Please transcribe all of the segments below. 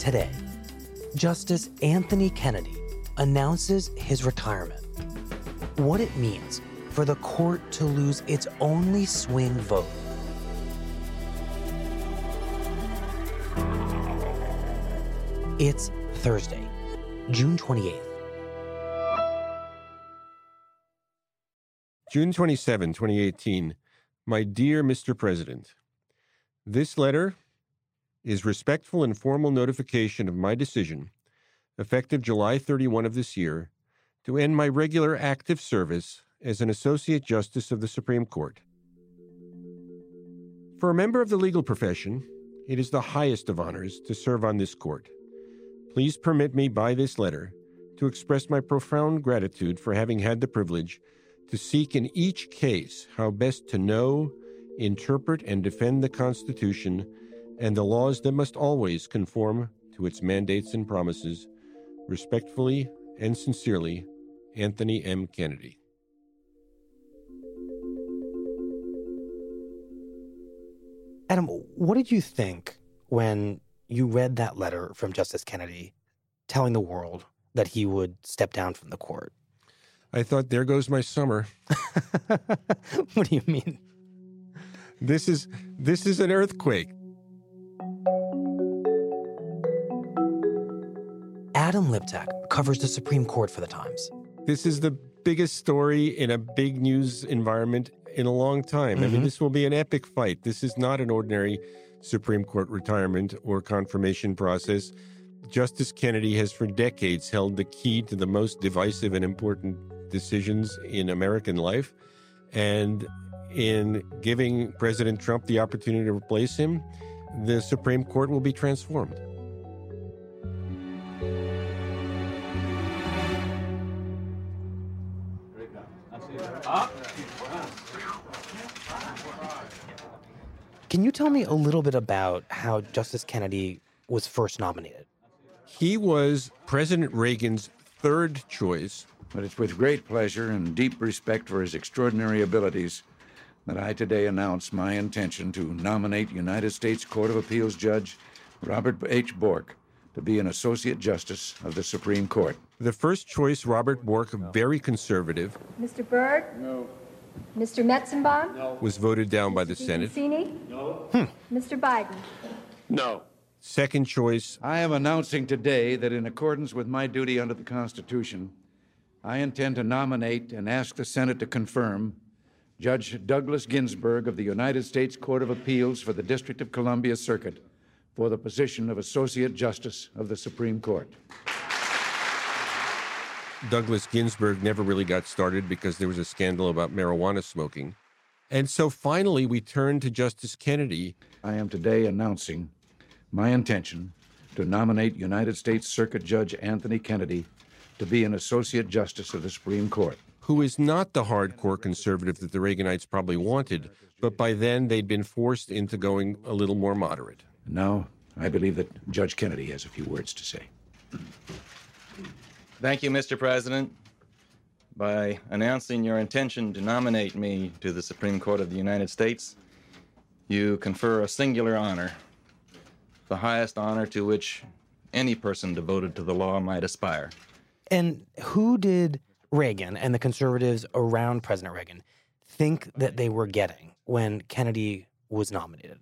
Today, Justice Anthony Kennedy announces his retirement. What it means for the court to lose its only swing vote. It's Thursday, June 28th. June 27, 2018. My dear Mr. President, this letter is respectful and formal notification of my decision, effective July 31 of this year, to end my regular active service as an Associate Justice of the Supreme Court. For a member of the legal profession, it is the highest of honors to serve on this court. Please permit me by this letter to express my profound gratitude for having had the privilege to seek in each case how best to know, interpret, and defend the Constitution and the laws that must always conform to its mandates and promises. Respectfully and sincerely, Anthony M. Kennedy. Adam, what did you think when you read that letter from Justice Kennedy telling the world that he would step down from the court? I thought, there goes my summer. what do you mean? This is this is an earthquake. Adam Liptak covers the Supreme Court for the Times. This is the biggest story in a big news environment in a long time. Mm-hmm. I mean, mm-hmm. this will be an epic fight. This is not an ordinary Supreme Court retirement or confirmation process. Justice Kennedy has for decades held the key to the most divisive and important decisions in American life. And in giving President Trump the opportunity to replace him, the Supreme Court will be transformed. Can you tell me a little bit about how Justice Kennedy was first nominated? He was President Reagan's third choice. But it's with great pleasure and deep respect for his extraordinary abilities that I today announce my intention to nominate United States Court of Appeals Judge Robert H. Bork to be an Associate Justice of the Supreme Court. The first choice, Robert Bork, very conservative. Mr. Byrd? No. Mr. Metzenbaum? No. Was voted down by the Senate. No. Hmm. Mr. Biden? No. Second choice. I am announcing today that in accordance with my duty under the Constitution, I intend to nominate and ask the Senate to confirm Judge Douglas Ginsburg of the United States Court of Appeals for the District of Columbia Circuit for the position of Associate Justice of the Supreme Court. Douglas Ginsburg never really got started because there was a scandal about marijuana smoking. And so finally, we turn to Justice Kennedy. I am today announcing my intention to nominate United States Circuit Judge Anthony Kennedy to be an Associate Justice of the Supreme Court who is not the hardcore conservative that the Reaganites probably wanted, but by then they'd been forced into going a little more moderate. Now, I believe that Judge Kennedy has a few words to say. Thank you, Mr. President. By announcing your intention to nominate me to the Supreme Court of the United States, you confer a singular honor, the highest honor to which any person devoted to the law might aspire. And who did Reagan and the conservatives around President Reagan think that they were getting when Kennedy was nominated?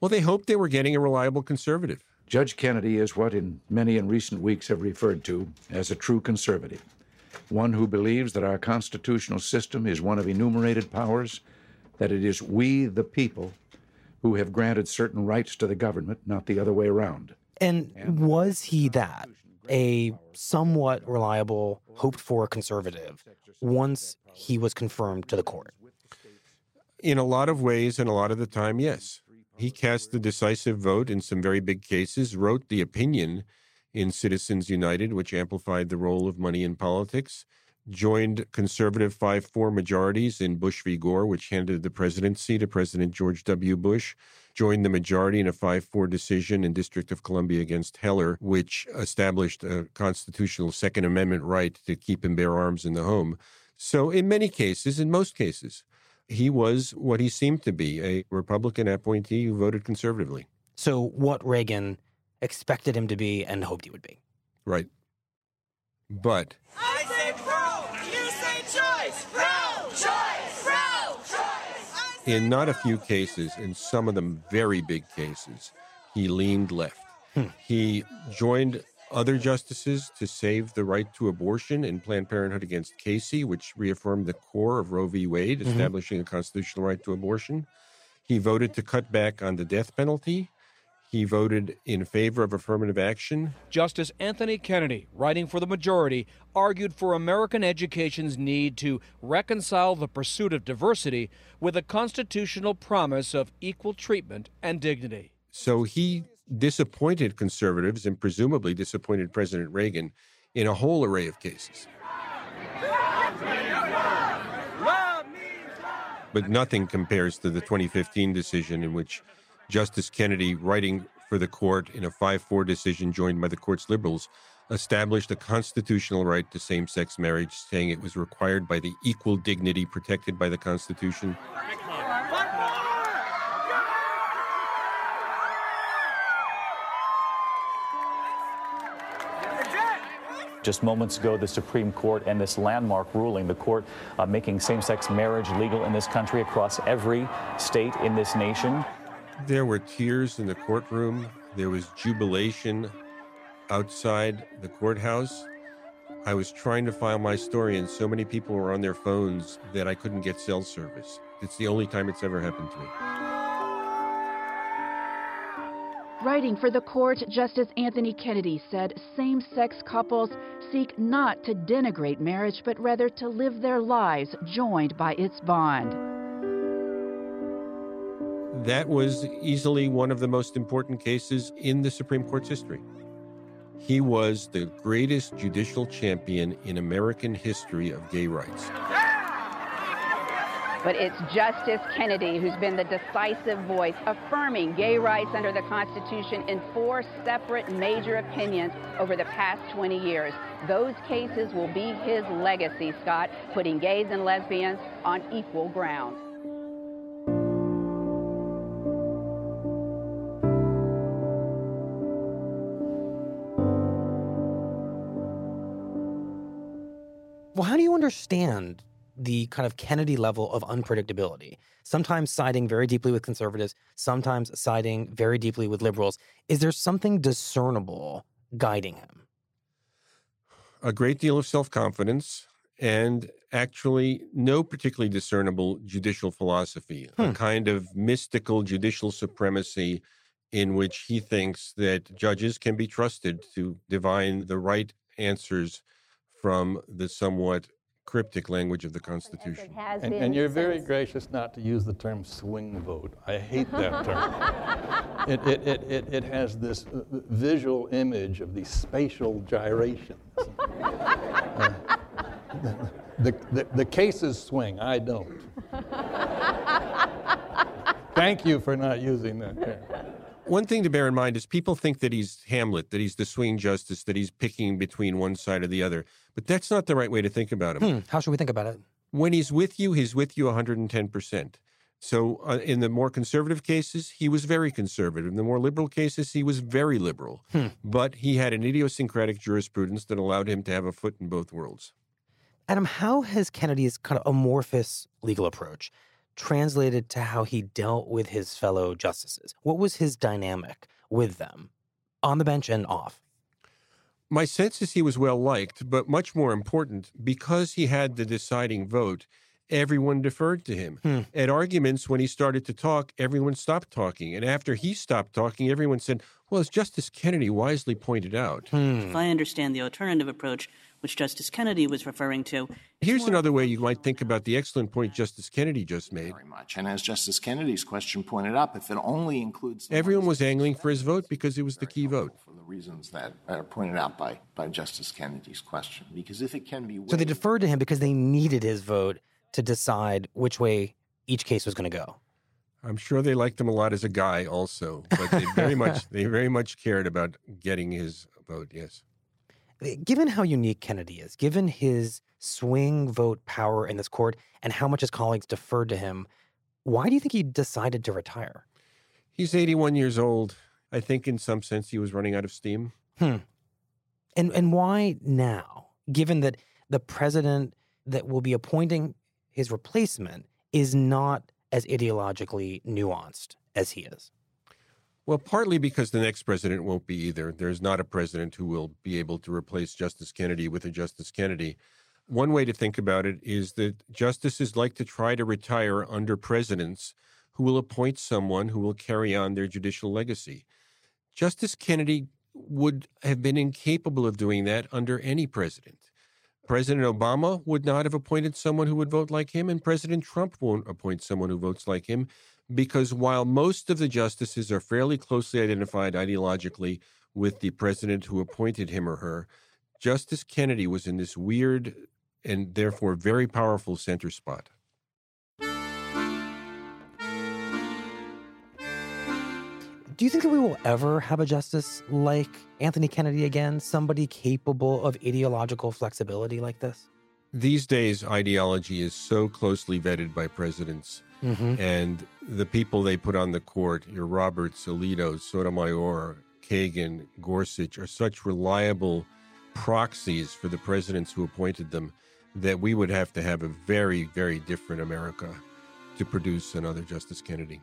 Well, they hoped they were getting a reliable conservative. Judge Kennedy is what in many in recent weeks have referred to as a true conservative, one who believes that our constitutional system is one of enumerated powers, that it is we, the people, who have granted certain rights to the government, not the other way around. And was he that? A somewhat reliable, hoped for conservative once he was confirmed to the court? In a lot of ways, and a lot of the time, yes. He cast the decisive vote in some very big cases, wrote the opinion in Citizens United, which amplified the role of money in politics, joined conservative 5 4 majorities in Bush v. Gore, which handed the presidency to President George W. Bush, joined the majority in a 5 4 decision in District of Columbia against Heller, which established a constitutional Second Amendment right to keep and bear arms in the home. So, in many cases, in most cases, he was what he seemed to be a Republican appointee who voted conservatively. So, what Reagan expected him to be and hoped he would be. Right. But. In not a few cases, in some of them very big cases, he leaned left. Hmm. He joined other justices to save the right to abortion in Planned Parenthood against Casey, which reaffirmed the core of Roe v. Wade, Mm-hmm. establishing a constitutional right to abortion. He voted to cut back on the death penalty. He voted in favor of affirmative action. Justice Anthony Kennedy, writing for the majority, argued for American education's need to reconcile the pursuit of diversity with a constitutional promise of equal treatment and dignity. So he disappointed conservatives and presumably disappointed President Reagan in a whole array of cases. But nothing compares to the 2015 decision in which Justice Kennedy, writing for the court in a 5 4 decision joined by the court's liberals, established a constitutional right to same sex marriage, saying it was required by the equal dignity protected by the Constitution. Just moments ago, the Supreme Court and this landmark ruling, the court uh, making same sex marriage legal in this country across every state in this nation. There were tears in the courtroom. There was jubilation outside the courthouse. I was trying to file my story, and so many people were on their phones that I couldn't get cell service. It's the only time it's ever happened to me. Writing for the court, Justice Anthony Kennedy said same sex couples seek not to denigrate marriage, but rather to live their lives joined by its bond. That was easily one of the most important cases in the Supreme Court's history. He was the greatest judicial champion in American history of gay rights. But it's Justice Kennedy who's been the decisive voice affirming gay rights under the Constitution in four separate major opinions over the past 20 years. Those cases will be his legacy, Scott, putting gays and lesbians on equal ground. Understand the kind of Kennedy level of unpredictability? Sometimes siding very deeply with conservatives, sometimes siding very deeply with liberals. Is there something discernible guiding him? A great deal of self confidence and actually no particularly discernible judicial philosophy, a hmm. kind of mystical judicial supremacy in which he thinks that judges can be trusted to divine the right answers from the somewhat cryptic language of the Constitution. And, and you're very gracious not to use the term swing vote. I hate that term. it, it, it, it, it has this uh, visual image of these spatial gyrations. Uh, the, the, the cases swing, I don't. Thank you for not using that term. One thing to bear in mind is people think that he's Hamlet, that he's the swing justice, that he's picking between one side or the other. But that's not the right way to think about him. Hmm, how should we think about it? When he's with you, he's with you 110%. So uh, in the more conservative cases, he was very conservative. In the more liberal cases, he was very liberal. Hmm. But he had an idiosyncratic jurisprudence that allowed him to have a foot in both worlds. Adam, how has Kennedy's kind of amorphous legal approach translated to how he dealt with his fellow justices? What was his dynamic with them on the bench and off? My sense is he was well liked, but much more important, because he had the deciding vote, everyone deferred to him. Hmm. At arguments, when he started to talk, everyone stopped talking. And after he stopped talking, everyone said, Well, as Justice Kennedy wisely pointed out. Hmm. If I understand the alternative approach, which Justice Kennedy was referring to, Here's another way you might think about the excellent point Justice Kennedy just made. Very much. And as Justice Kennedy's question pointed up, if it only includes Everyone was angling for his vote because it was the key vote. for the reasons that are pointed out by, by Justice Kennedy's question, because if it can be So they deferred to him because they needed his vote to decide which way each case was going to go. I'm sure they liked him a lot as a guy also, but they very much they very much cared about getting his vote, yes. Given how unique Kennedy is, given his swing vote power in this court and how much his colleagues deferred to him, why do you think he decided to retire? He's 81 years old. I think in some sense he was running out of steam. Hmm. And and why now? Given that the president that will be appointing his replacement is not as ideologically nuanced as he is. Well, partly because the next president won't be either. There's not a president who will be able to replace Justice Kennedy with a Justice Kennedy. One way to think about it is that justices like to try to retire under presidents who will appoint someone who will carry on their judicial legacy. Justice Kennedy would have been incapable of doing that under any president. President Obama would not have appointed someone who would vote like him, and President Trump won't appoint someone who votes like him because while most of the justices are fairly closely identified ideologically with the president who appointed him or her, Justice Kennedy was in this weird and therefore very powerful center spot. Do you think that we will ever have a justice like Anthony Kennedy again? Somebody capable of ideological flexibility like this? These days, ideology is so closely vetted by presidents. Mhm. And the people they put on the court, your Roberts, Alito, Sotomayor, Kagan, Gorsuch, are such reliable proxies for the presidents who appointed them that we would have to have a very, very different America to produce another Justice Kennedy.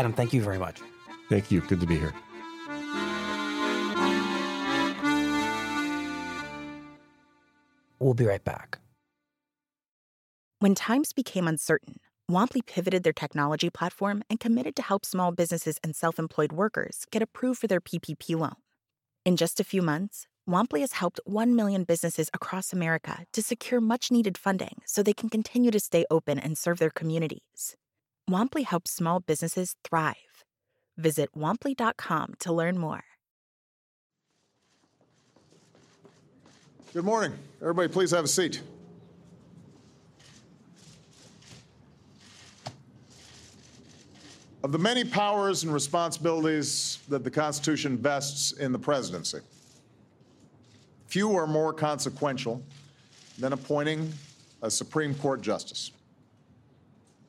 Adam, thank you very much. Thank you. Good to be here. We'll be right back. When times became uncertain, Womply pivoted their technology platform and committed to help small businesses and self employed workers get approved for their PPP loan. In just a few months, Womply has helped 1 million businesses across America to secure much needed funding so they can continue to stay open and serve their communities. Womply helps small businesses thrive. Visit womply.com to learn more. Good morning. Everybody, please have a seat. Of the many powers and responsibilities that the Constitution vests in the presidency, few are more consequential than appointing a Supreme Court justice,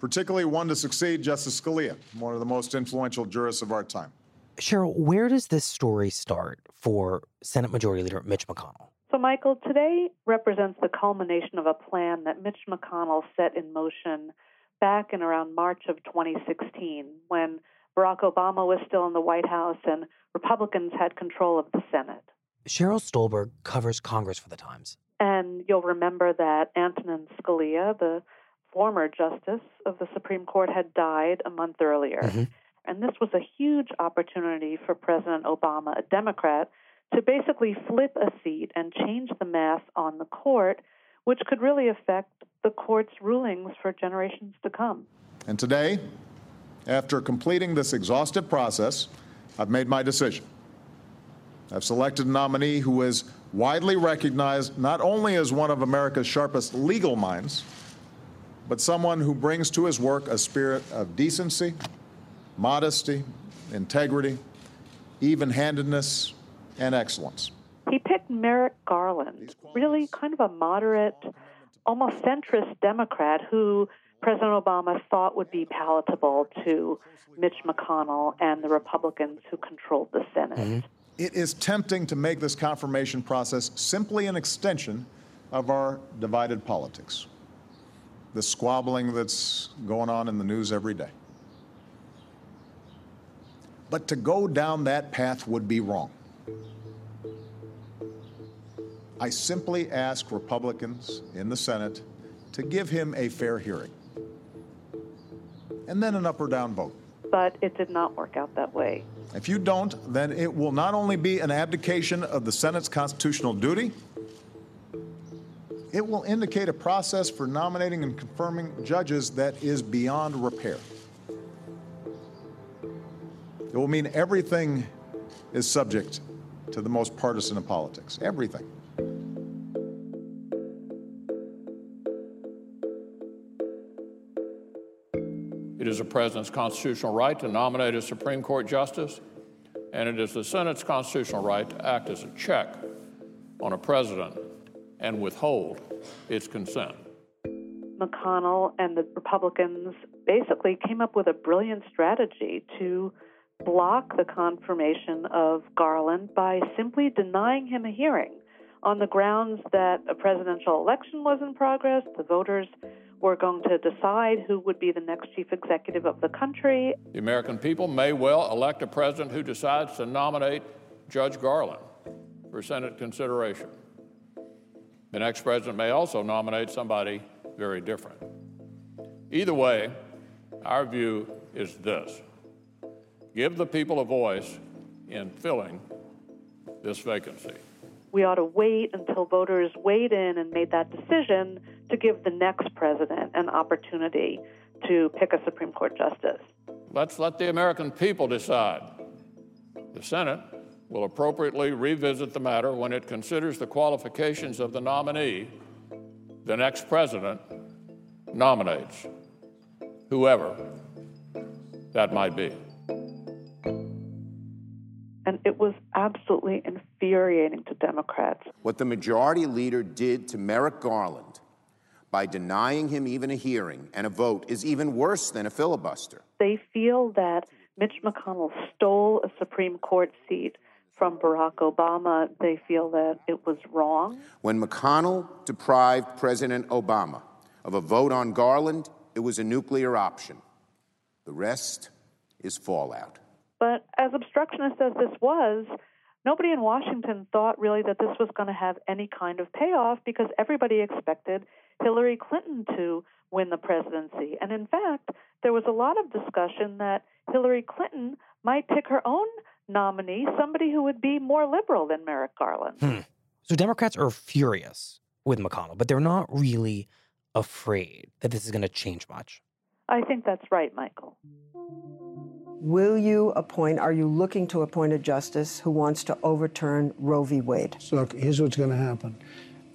particularly one to succeed Justice Scalia, one of the most influential jurists of our time. Sheryl, where does this story start for Senate Majority Leader Mitch McConnell? So, Michael, today represents the culmination of a plan that Mitch McConnell set in motion back in around March of 2016 when Barack Obama was still in the White House and Republicans had control of the Senate. Sheryl Stolberg covers Congress for the Times. And you'll remember that Antonin Scalia, the former justice of the Supreme Court, had died a month earlier. Mm-hmm. And this was a huge opportunity for President Obama, a Democrat, to basically flip a seat and change the math on the court, which could really affect the court's rulings for generations to come. And today, after completing this exhaustive process, I've made my decision. I've selected a nominee who is widely recognized not only as one of America's sharpest legal minds, but someone who brings to his work a spirit of decency, modesty, integrity, even handedness, and excellence. He picked Merrick Garland, really kind of a moderate, almost centrist Democrat who President Obama thought would be palatable to Mitch McConnell and the Republicans who controlled the Senate. Mm-hmm. It is tempting to make this confirmation process simply an extension of our divided politics, the squabbling that's going on in the news every day. But to go down that path would be wrong. I simply ask Republicans in the Senate to give him a fair hearing and then an up or down vote. But it did not work out that way. If you don't, then it will not only be an abdication of the Senate's constitutional duty, it will indicate a process for nominating and confirming judges that is beyond repair. It will mean everything is subject to the most partisan of politics. Everything. It is a president's constitutional right to nominate a Supreme Court justice, and it is the Senate's constitutional right to act as a check on a president and withhold its consent. McConnell and the Republicans basically came up with a brilliant strategy to block the confirmation of Garland by simply denying him a hearing on the grounds that a presidential election was in progress, the voters were going to decide who would be the next chief executive of the country. The American people may well elect a president who decides to nominate Judge Garland for Senate consideration. The next president may also nominate somebody very different. Either way, our view is this give the people a voice in filling this vacancy we ought to wait until voters weighed in and made that decision to give the next president an opportunity to pick a Supreme Court justice. Let's let the American people decide. The Senate will appropriately revisit the matter when it considers the qualifications of the nominee the next president nominates, whoever that might be and it was absolutely infuriating to Democrats. What the majority leader did to Merrick Garland by denying him even a hearing and a vote is even worse than a filibuster. They feel that Mitch McConnell stole a Supreme Court seat from Barack Obama. They feel that it was wrong. When McConnell deprived President Obama of a vote on Garland, it was a nuclear option. The rest is fallout. But as obstructionist as this was, nobody in Washington thought really that this was going to have any kind of payoff because everybody expected Hillary Clinton to win the presidency. And in fact, there was a lot of discussion that Hillary Clinton might pick her own nominee, somebody who would be more liberal than Merrick Garland. Hmm. So Democrats are furious with McConnell, but they're not really afraid that this is going to change much. I think that's right, Michael. Will you appoint, are you looking to appoint a justice who wants to overturn Roe v. Wade? So look, here's what's going to happen.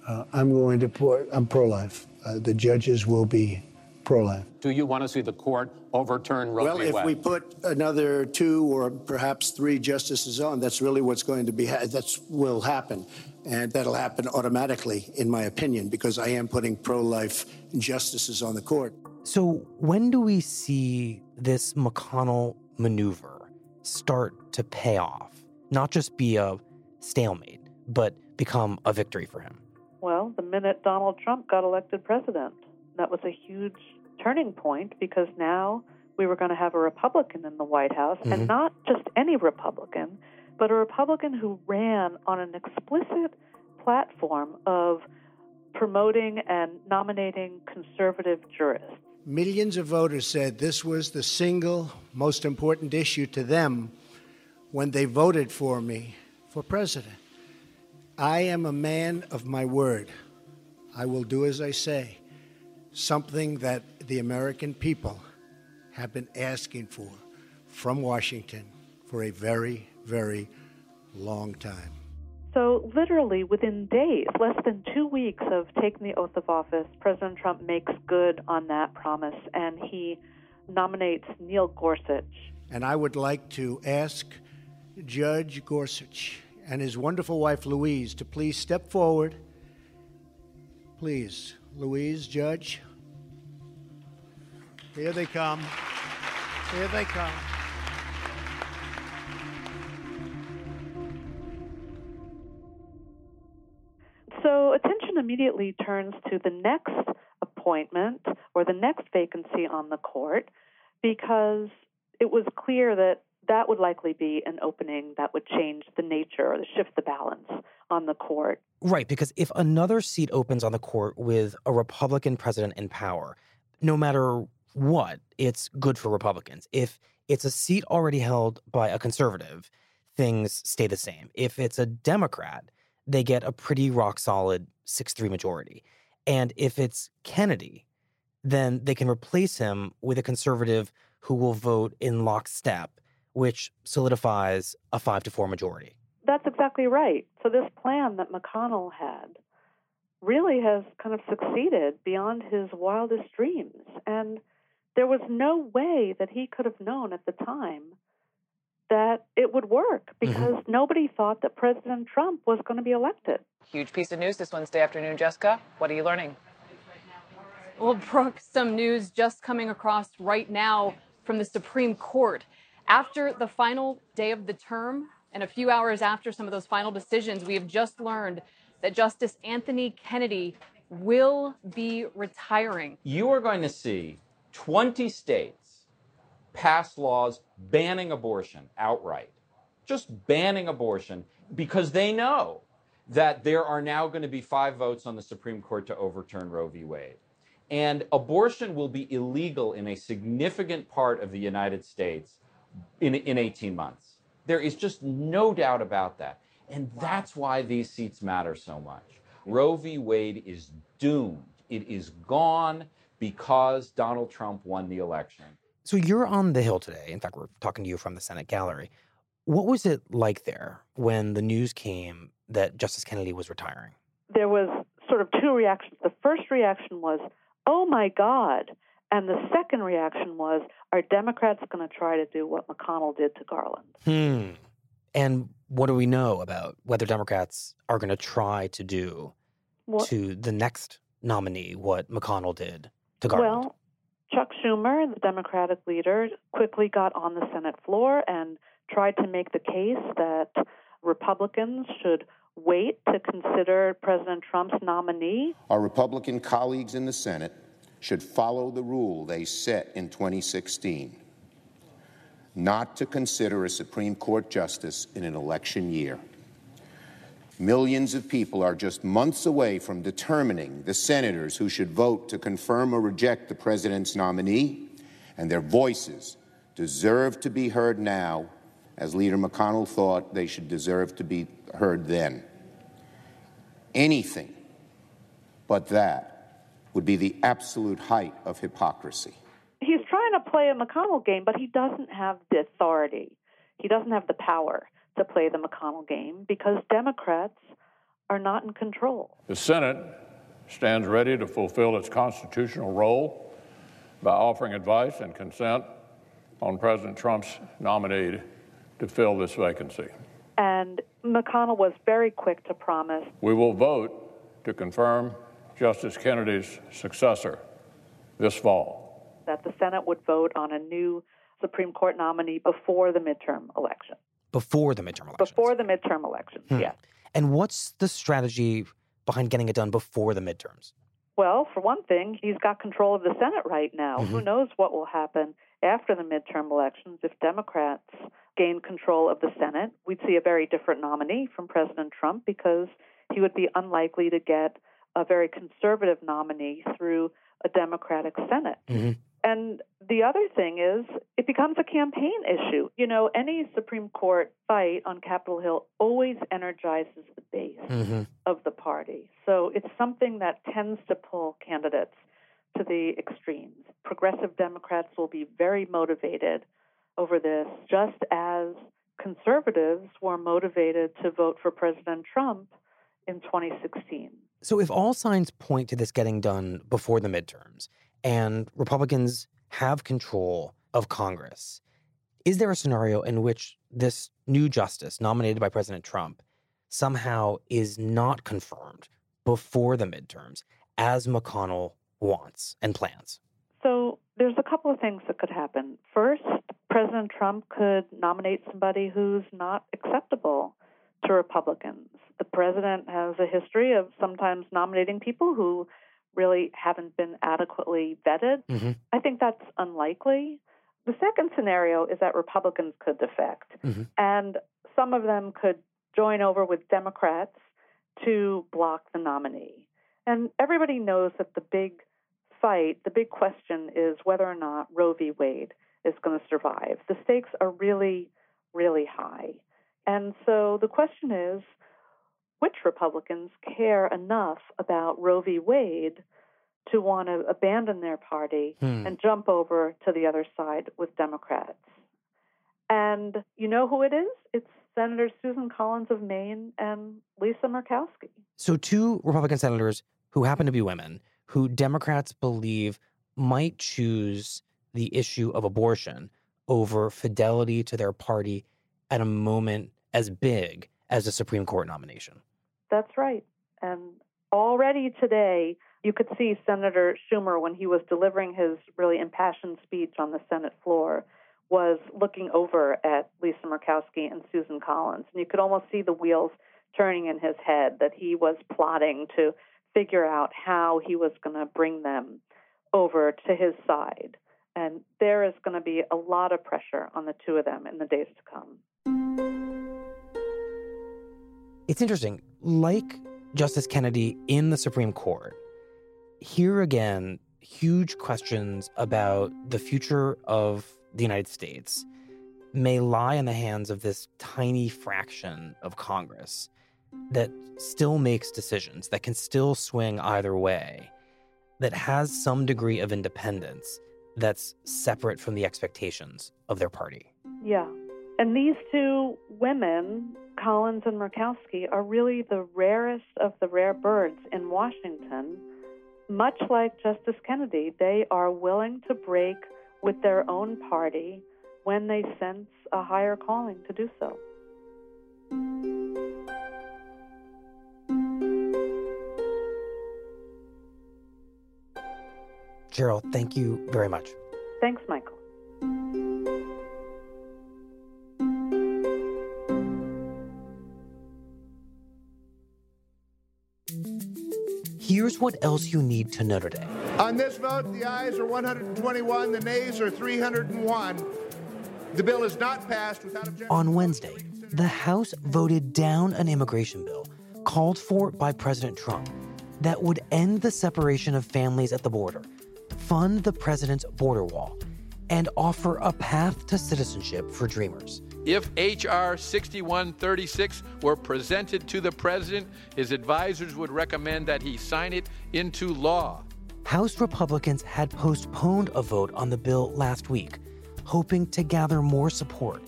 Uh, I'm going to put, I'm pro life. Uh, the judges will be pro life. Do you want to see the court overturn Roe well, v. Wade? Well, if we put another two or perhaps three justices on, that's really what's going to be, ha- that's will happen. And that'll happen automatically, in my opinion, because I am putting pro life justices on the court. So, when do we see this McConnell maneuver start to pay off, not just be a stalemate, but become a victory for him? Well, the minute Donald Trump got elected president, that was a huge turning point because now we were going to have a Republican in the White House, mm-hmm. and not just any Republican, but a Republican who ran on an explicit platform of promoting and nominating conservative jurists. Millions of voters said this was the single most important issue to them when they voted for me for president. I am a man of my word. I will do as I say, something that the American people have been asking for from Washington for a very, very long time. So, literally within days, less than two weeks of taking the oath of office, President Trump makes good on that promise and he nominates Neil Gorsuch. And I would like to ask Judge Gorsuch and his wonderful wife Louise to please step forward. Please, Louise, Judge. Here they come. Here they come. So attention immediately turns to the next appointment or the next vacancy on the court because it was clear that that would likely be an opening that would change the nature or shift the balance on the court. Right, because if another seat opens on the court with a Republican president in power, no matter what, it's good for Republicans. If it's a seat already held by a conservative, things stay the same. If it's a Democrat, they get a pretty rock solid 6 3 majority. And if it's Kennedy, then they can replace him with a conservative who will vote in lockstep, which solidifies a 5 to 4 majority. That's exactly right. So this plan that McConnell had really has kind of succeeded beyond his wildest dreams. And there was no way that he could have known at the time that it would work because mm-hmm. nobody thought that President Trump was going to be elected. Huge piece of news this Wednesday afternoon, Jessica. What are you learning? Well, Brooke, some news just coming across right now from the Supreme Court. After the final day of the term and a few hours after some of those final decisions, we have just learned that Justice Anthony Kennedy will be retiring. You are going to see 20 states pass laws banning abortion outright, just banning abortion because they know that there are now going to be five votes on the Supreme Court to overturn Roe v. Wade. And abortion will be illegal in a significant part of the United States in, in 18 months. There is just no doubt about that. And that's why these seats matter so much. Roe v. Wade is doomed. It is gone because Donald Trump won the election. So you're on the Hill today. In fact, we're talking to you from the Senate gallery. What was it like there when the news came that Justice Kennedy was retiring? There was sort of two reactions. The first reaction was, oh my God. And the second reaction was, are Democrats going to try to do what McConnell did to Garland? Hmm. And what do we know about whether Democrats are going to try to do what? to the next nominee what McConnell did to Garland? Well, Chuck Schumer, the Democratic leader, quickly got on the Senate floor and tried to make the case that Republicans should wait to consider President Trump's nominee. Our Republican colleagues in the Senate should follow the rule they set in 2016 not to consider a Supreme Court justice in an election year. Millions of people are just months away from determining the senators who should vote to confirm or reject the president's nominee, and their voices deserve to be heard now, as Leader McConnell thought they should deserve to be heard then. Anything but that would be the absolute height of hypocrisy. He's trying to play a McConnell game, but he doesn't have the authority. He doesn't have the power to play the McConnell game because Democrats are not in control. The Senate stands ready to fulfill its constitutional role by offering advice and consent on President Trump's nominee to fill this vacancy. And McConnell was very quick to promise We will vote to confirm Justice Kennedy's successor this fall. That the Senate would vote on a new Supreme Court nominee before the midterm election. Before the midterm election. Before the midterm elections, hmm. yes. And what's the strategy behind getting it done before the midterms? Well, for one thing, he's got control of the Senate right now. Mm-hmm. Who knows what will happen after the midterm elections if Democrats gain control of the Senate? We'd see a very different nominee from President Trump because he would be unlikely to get a very conservative nominee through a Democratic Senate. Mm-hmm. And the other thing is, it becomes a campaign issue. You know, any Supreme Court fight on Capitol Hill always energizes the base mm-hmm. of the party. So it's something that tends to pull candidates to the extremes. Progressive Democrats will be very motivated over this, just as conservatives were motivated to vote for President Trump in 2016. So, if all signs point to this getting done before the midterms, and Republicans have control of Congress. Is there a scenario in which this new justice nominated by President Trump somehow is not confirmed before the midterms as McConnell wants and plans? So There's a couple of things that could happen. First, President Trump could nominate somebody who's not acceptable to Republicans. The president has a history of sometimes nominating people who really haven't been adequately vetted. Mm-hmm. I think that's unlikely. The second scenario is that Republicans could defect, Mm-hmm. and some of them could join over with Democrats to block the nominee. And everybody knows that the big fight, the big question is whether or not Roe v. Wade is going to survive. The stakes are really, really high. And so the question is which Republicans care enough about Roe v. Wade to want to abandon their party Hmm. and jump over to the other side with Democrats? And you know who it is? It's Senator Susan Collins of Maine and Lisa Murkowski. So, two Republican senators who happen to be women, who Democrats believe might choose the issue of abortion over fidelity to their party at a moment as big as a Supreme Court nomination. That's right. And already today, you could see Senator Schumer, when he was delivering his really impassioned speech on the Senate floor, was looking over at Lisa Murkowski and Susan Collins. And you could almost see the wheels turning in his head that he was plotting to figure out how he was going to bring them over to his side. And there is going to be a lot of pressure on the two of them in the days to come. It's interesting. Like Justice Kennedy in the Supreme Court, here again, huge questions about the future of the United States may lie in the hands of this tiny fraction of Congress that still makes decisions, that can still swing either way, that has some degree of independence that's separate from the expectations of their party. Yeah. And these two women, Collins and Murkowski, are really the rarest of the rare birds in Washington. Much like Justice Kennedy, they are willing to break with their own party when they sense a higher calling to do so. Sheryl, thank you very much. Thanks, Michael. Here's what else you need to know today. On this vote, the ayes are 121, the nays are 301. The bill is not passed without objection. On Wednesday, the House voted down an immigration bill called for by President Trump that would end the separation of families at the border, fund the president's border wall, and offer a path to citizenship for dreamers. If H.R. 6136 were presented to the president, his advisors would recommend that he sign it into law. House Republicans had postponed a vote on the bill last week, hoping to gather more support,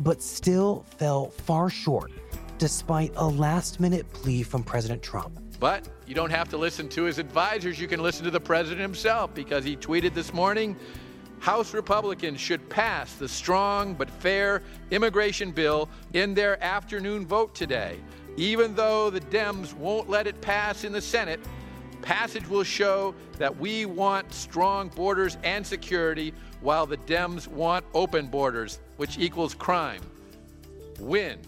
but still fell far short despite a last minute plea from President Trump. But you don't have to listen to his advisors. You can listen to the president himself because he tweeted this morning House Republicans should pass the strong but fair immigration bill in their afternoon vote today. Even though the Dems won't let it pass in the Senate, passage will show that we want strong borders and security while the Dems want open borders, which equals crime. Win.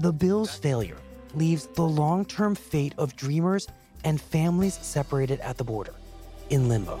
The bill's failure leaves the long term fate of dreamers and families separated at the border in limbo.